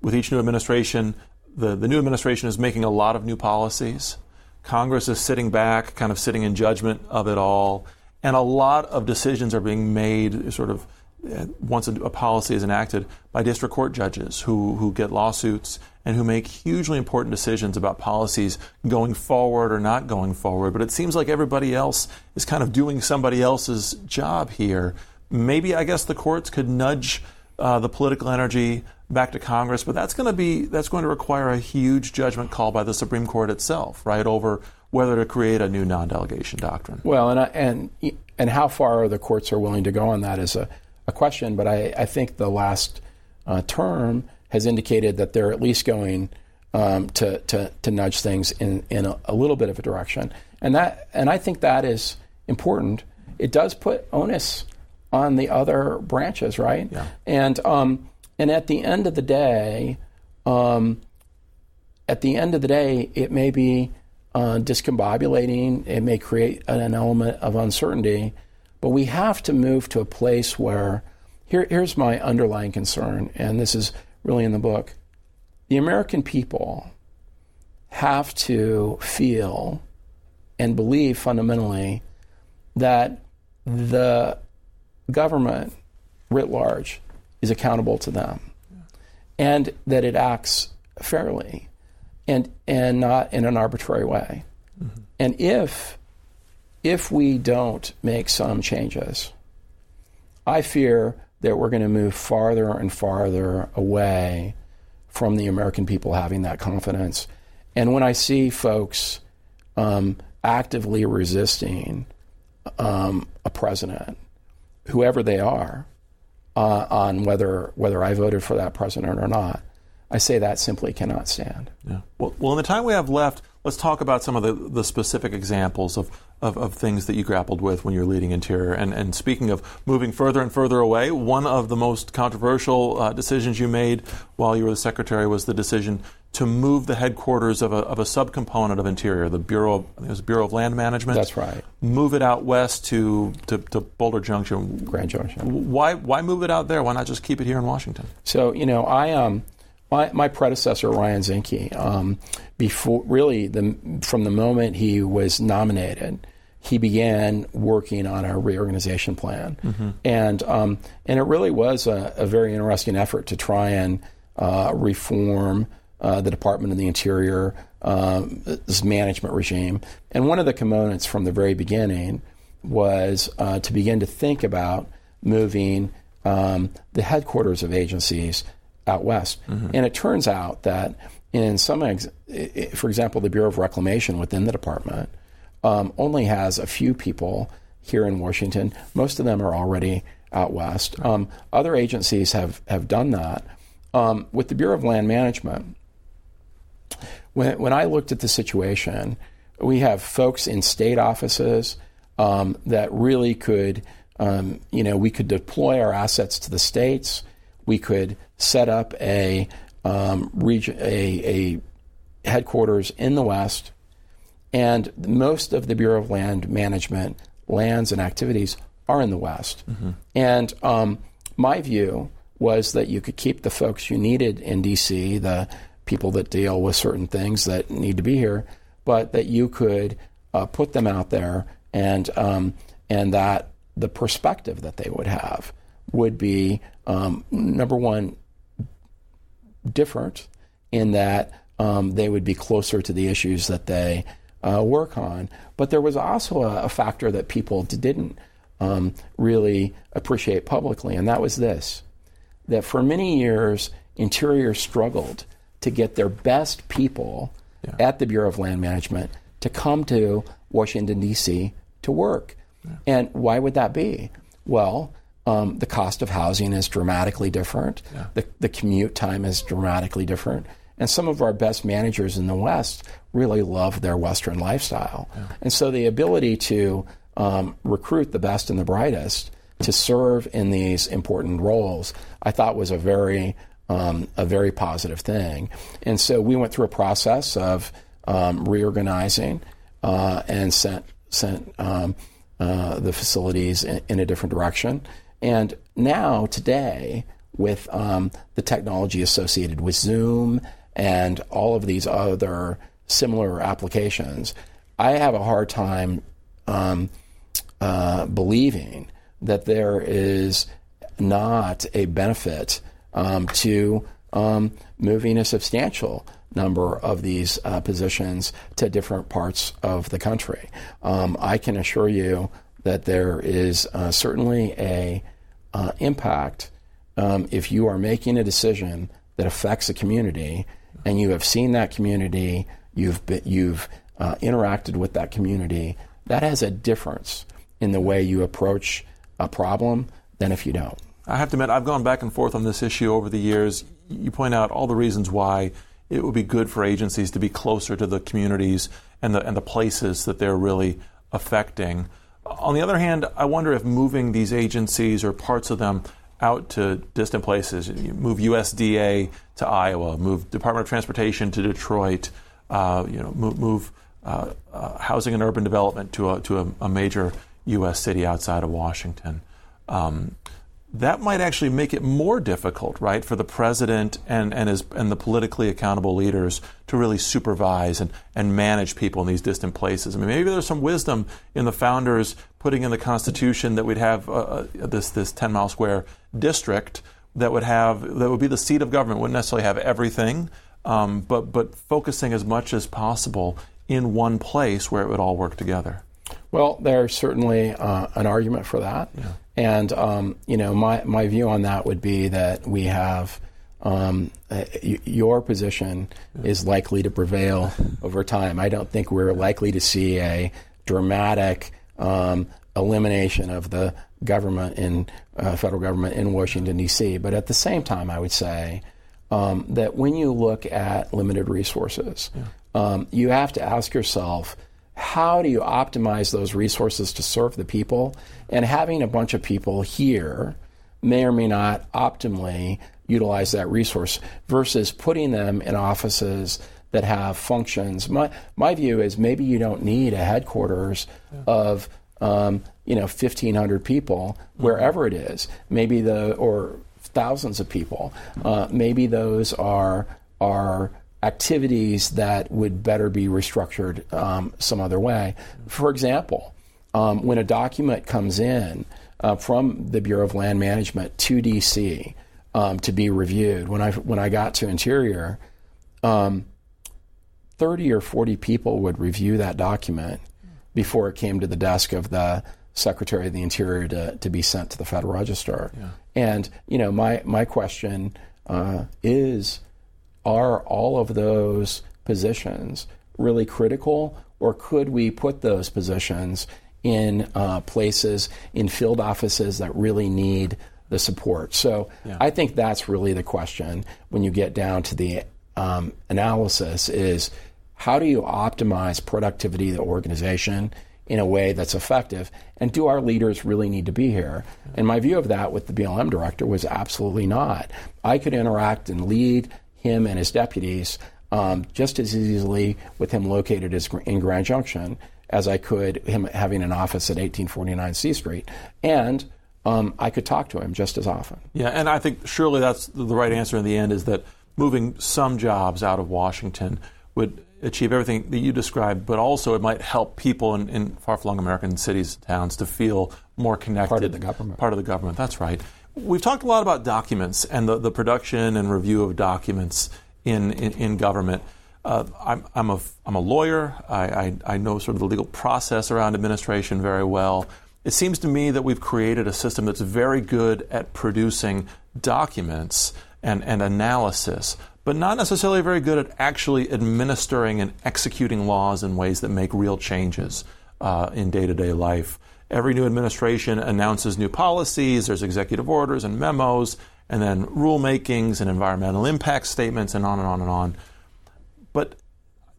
with each new administration the, the new administration is making a lot of new policies. Congress is sitting back, kind of sitting in judgment of it all. And a lot of decisions are being made sort of uh, once a, a, policy is enacted by district court judges who, who get lawsuits and who make hugely important decisions about policies going forward or not going forward. But it seems like everybody else is kind of doing somebody else's job here. Maybe I guess the courts could nudge uh, the political energy back to Congress, but that's going to be that's going to require a huge judgment call by the Supreme Court itself, right, over whether to create a new non-delegation doctrine. Well, and and and how far the courts are willing to go on that is a, a question, but I, I think the last uh, term has indicated that they're at least going um, to, to to nudge things in in a, a little bit of a direction, and that and I think that is important. It does put onus on the other branches, right? Yeah. And um, and at the end of the day, um, at the end of the day, it may be uh, discombobulating. It may create an element of uncertainty, but we have to move to a place where here, here's my underlying concern, and this is really in the book. The American people have to feel and believe fundamentally that the government writ large is accountable to them and that it acts fairly and, and not in an arbitrary way. Mm-hmm. And if, if we don't make some changes, I fear that we're going to move farther and farther away from the American people having that confidence. And when I see folks um, actively resisting um, a president, whoever they are, uh, on whether whether I voted for that president or not, I say that simply cannot stand. Yeah. Well, well, in the time we have left, let's talk about some of the, the specific examples of, of, of, things that you grappled with when you're leading Interior. And, and speaking of moving further and further away, one of the most controversial uh, decisions you made while you were the secretary was the decision to move the headquarters of a, of a subcomponent of Interior, the Bureau of, it was Bureau of Land Management. That's right. Move it out west to, to, to Boulder Junction. Grand Junction. Why, why move it out there? Why not just keep it here in Washington? So, you know, I um, my, my predecessor, Ryan Zinke, um, before really the, from the moment he was nominated, he began working on a reorganization plan, mm-hmm. and um, and it really was a, a, very interesting effort to try and uh, reform uh, the Department of the Interior, um, this management regime. And one of the components from the very beginning was uh, to begin to think about moving um, the headquarters of agencies out west. Mm-hmm. And it turns out that in some, ex- for example, the Bureau of Reclamation within the department um, only has a few people here in Washington. Most of them are already out west. Um, other agencies have, have done that. Um, with the Bureau of Land Management, when, when I looked at the situation, we have folks in state offices um, that really could, um, you know, we could deploy our assets to the states we could set up a um, region, a, a headquarters in the West, and most of the Bureau of Land Management lands and activities are in the West. Mm-hmm. And um, my view was that you could keep the folks you needed in D.C., the people that deal with certain things that need to be here, but that you could uh, put them out there and um, and that the perspective that they would have would be um, number one, different in that um, they would be closer to the issues that they uh, work on. But there was also a, a factor that people didn't um, really appreciate publicly, and that was this that for many years, Interior struggled to get their best people yeah. at the Bureau of Land Management to come to Washington, D.C. to work. Yeah. And why would that be? Well, um, the cost of housing is dramatically different. Yeah. The, the commute time is dramatically different. And some of our best managers in the West really love their Western lifestyle. Yeah. And so the ability to um, recruit the best and the brightest to serve in these important roles, I thought was a very um, a very positive thing. And so we went through a process of um, reorganizing uh, and sent sent um, uh, the facilities in, in, a different direction. And now, today, with um, the technology associated with Zoom and all of these other similar applications, I have a hard time um, uh, believing that there is not a benefit um, to um, moving a substantial number of these uh, positions to different parts of the country. Um, I can assure you that there is uh, certainly a uh, impact um, if you are making a decision that affects a community and you have seen that community, you've been, you've uh, interacted with that community. That has a difference in the way you approach a problem than if you don't. I have to admit, I've gone back and forth on this issue over the years. You point out all the reasons why it would be good for agencies to be closer to the communities and the and the places that they're really affecting. On the other hand, I wonder if moving these agencies or parts of them out to distant places, move USDA to Iowa, move Department of Transportation to Detroit, uh, you know, move, move uh, uh, housing and urban development to a, to a, a, major U.S. city outside of Washington. Um, that might actually make it more difficult, right, for the president and, and, his, and the politically accountable leaders to really supervise and, and manage people in these distant places. I mean, maybe there's some wisdom in the founders putting in the Constitution that we'd have uh, uh this, this 10 mile square district that would have that would be the seat of government, wouldn't necessarily have everything, um, but, but focusing as much as possible in one place where it would all work together. Well, there's certainly uh, an argument for that. Yeah. And um, you know, my my view on that would be that we have um, uh, y- your position is likely to prevail over time. I don't think we're likely to see a dramatic um, elimination of the government in uh, federal government in Washington D.C. But at the same time, I would say um, that when you look at limited resources, um, you have to ask yourself. How do you optimize those resources to serve the people? And having a bunch of people here may or may not optimally utilize that resource versus putting them in offices that have functions. My, my view is maybe you don't need a headquarters of um, you know 1,500 people wherever it is. Maybe the or thousands of people. Uh, maybe those are are activities that would better be restructured um, some other way. For example, um, when a document comes in uh, from the Bureau of Land Management to DC um, to be reviewed, when I when I got to Interior, um, thirty or forty people would review that document before it came to the desk of the Secretary of the Interior to, to be sent to the Federal Register. Yeah. And you know, my my question uh, is are all of those positions really critical, or could we put those positions in uh, places in field offices that really need the support? So Yeah. I think that's really the question when you get down to the um, analysis: is how do you optimize productivity of the organization in a way that's effective? And do our leaders really need to be here? And my view of that with the BLM director was absolutely not. I could interact and lead him and his deputies um, just as easily with him located as, in Grand Junction as I could him having an office at 1849 C Street. And um, I could talk to him just as often. Yeah, and I think surely that's the right answer in the end is that moving some jobs out of Washington would achieve everything that you described, but also it might help people in, in far-flung American cities and towns to feel more connected. Part of the government. Part of the government, that's right. We've talked a lot about documents and the, the production and review of documents in, in, in government. Uh, I'm, I'm, a, I'm a lawyer. I, I, I know sort of the legal process around administration very well. It seems to me that we've created a system that's very good at producing documents and, and analysis, but not necessarily very good at actually administering and executing laws in ways that make real changes uh, in day to day life. Every new administration announces new policies, there's executive orders and memos, and then rulemakings and environmental impact statements, and on and on and on. But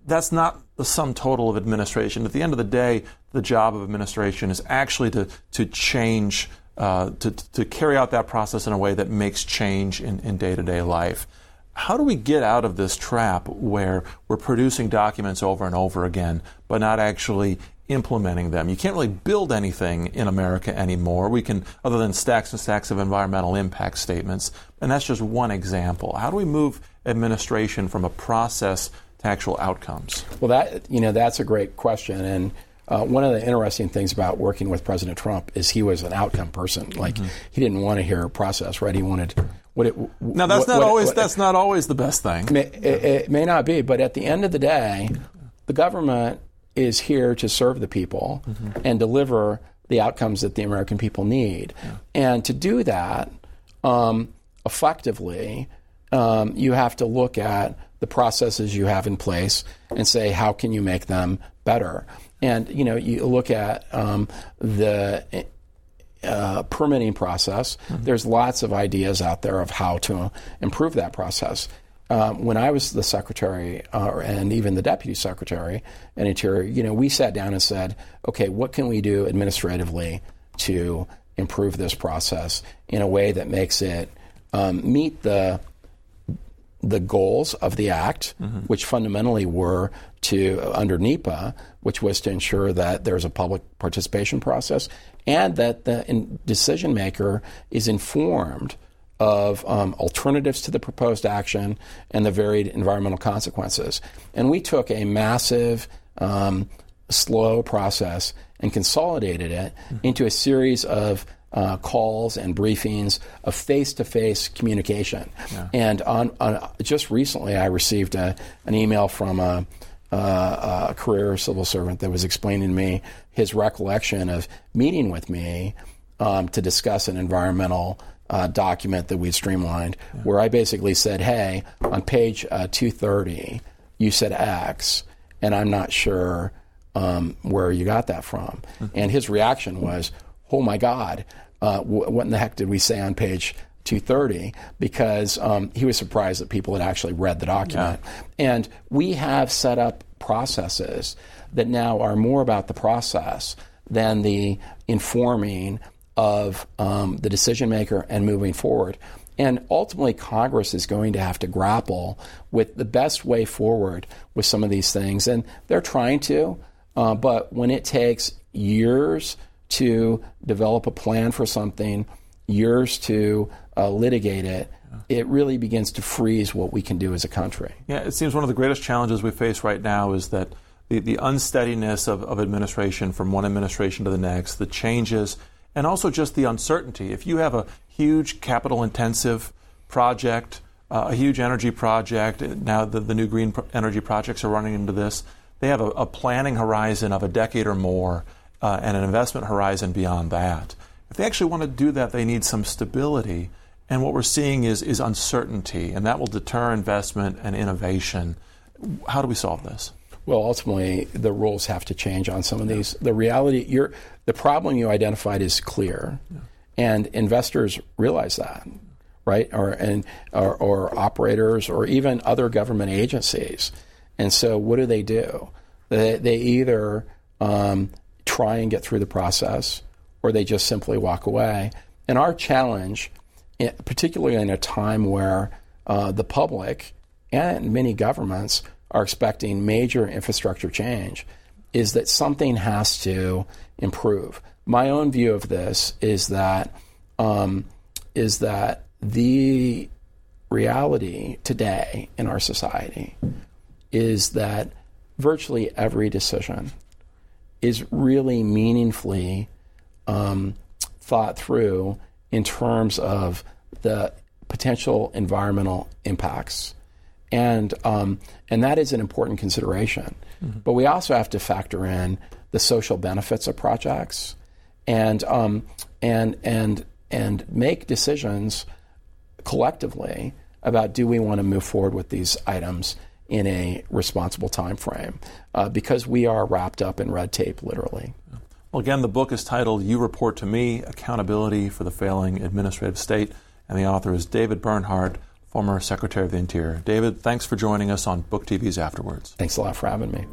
that's not the sum total of administration. At the end of the day, the job of administration is actually to, to change, uh, to, to carry out that process in a way that makes change in day to day life. How do we get out of this trap where we're producing documents over and over again, but not actually implementing them? You can't really build anything in America anymore. We can, other than stacks and stacks of environmental impact statements, and that's just one example. How do we move administration from a process to actual outcomes? Well, that you know that's a great question, and uh, one of the interesting things about working with President Trump is he was an outcome person. Like he didn't want to hear a process, right? He wanted what it. Now that's what- not what- always that's not always the best thing. May, it, it may not be, but at the end of the day, the government is here to serve the people and deliver the outcomes that the American people need. And to do that um, effectively, um, you have to look at the processes you have in place and say, how can you make them better? And you know, you look at um, the uh, permitting process. There's lots of ideas out there of how to improve that process. Um, when I was the secretary uh, and even the deputy secretary and interior, you know, we sat down and said, okay, what can we do administratively to improve this process in a way that makes it um, meet the the goals of the act, which fundamentally were to under NEPA, which was to ensure that there's a public participation process and that the in, decision maker is informed of um, alternatives to the proposed action and the varied environmental consequences. And we took a massive, um, slow process and consolidated it into a series of uh, calls and briefings of face-to-face communication. And on, on just recently, I received a, an email from a, a, a career civil servant that was explaining to me his recollection of meeting with me um, to discuss an environmental uh, document that we streamlined, yeah. where I basically said, "Hey, on page uh, 230, you said X, and I'm not sure um, where you got that from." Mm-hmm. And his reaction was, "Oh my God, uh, w- what in the heck did we say on page 230 because um, he was surprised that people had actually read the document. Yeah. And we have set up processes that now are more about the process than the informing of um, the decision maker and moving forward. And ultimately, Congress is going to have to grapple with the best way forward with some of these things. And they're trying to, uh, but when it takes years to develop a plan for something, years to uh, litigate it, it really begins to freeze what we can do as a country. Yeah, it seems one of the greatest challenges we face right now is that the, the unsteadiness of, of administration from one administration to the next, the changes, and also just the uncertainty. If you have a huge capital intensive project, uh, a huge energy project, now the, the new green energy projects are running into this, they have a, a planning horizon of a decade or more uh, and an investment horizon beyond that. If they actually want to do that, they need some stability. And what we're seeing is, is uncertainty, and that will deter investment and innovation. How do we solve this? Well, ultimately, the rules have to change on some of these. The reality, you're, the problem you identified is clear, yeah. and investors realize that, right? Or, and, or, or operators, or even other government agencies. And so, what do they do? They, they either um, try and get through the process, or they just simply walk away. And our challenge, particularly in a time where uh, the public and many governments are expecting major infrastructure change, is that something has to improve. My own view of this is that um, is that the reality today in our society is that virtually every decision is really meaningfully um, thought through in terms of the potential environmental impacts. And, um, and that is an important consideration. Mm-hmm. But we also have to factor in the social benefits of projects and, um, and, and, and make decisions collectively about do we want to move forward with these items in a responsible time frame uh, because we are wrapped up in red tape literally. Well, again, the book is titled You Report to Me Accountability for the Failing Administrative State, and the author is David Bernhardt, former Secretary of the Interior. David, thanks for joining us on Book TV's After Words. Thanks a lot for having me.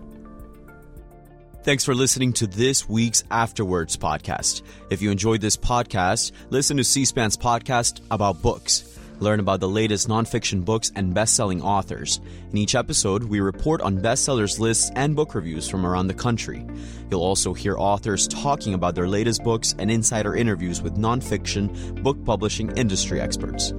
Thanks for listening to this week's After Words podcast. If you enjoyed this podcast, listen to C SPAN's podcast about books. Learn about the latest nonfiction books and best selling authors. In each episode, we report on bestsellers lists and book reviews from around the country. You'll also hear authors talking about their latest books and insider interviews with nonfiction book publishing industry experts.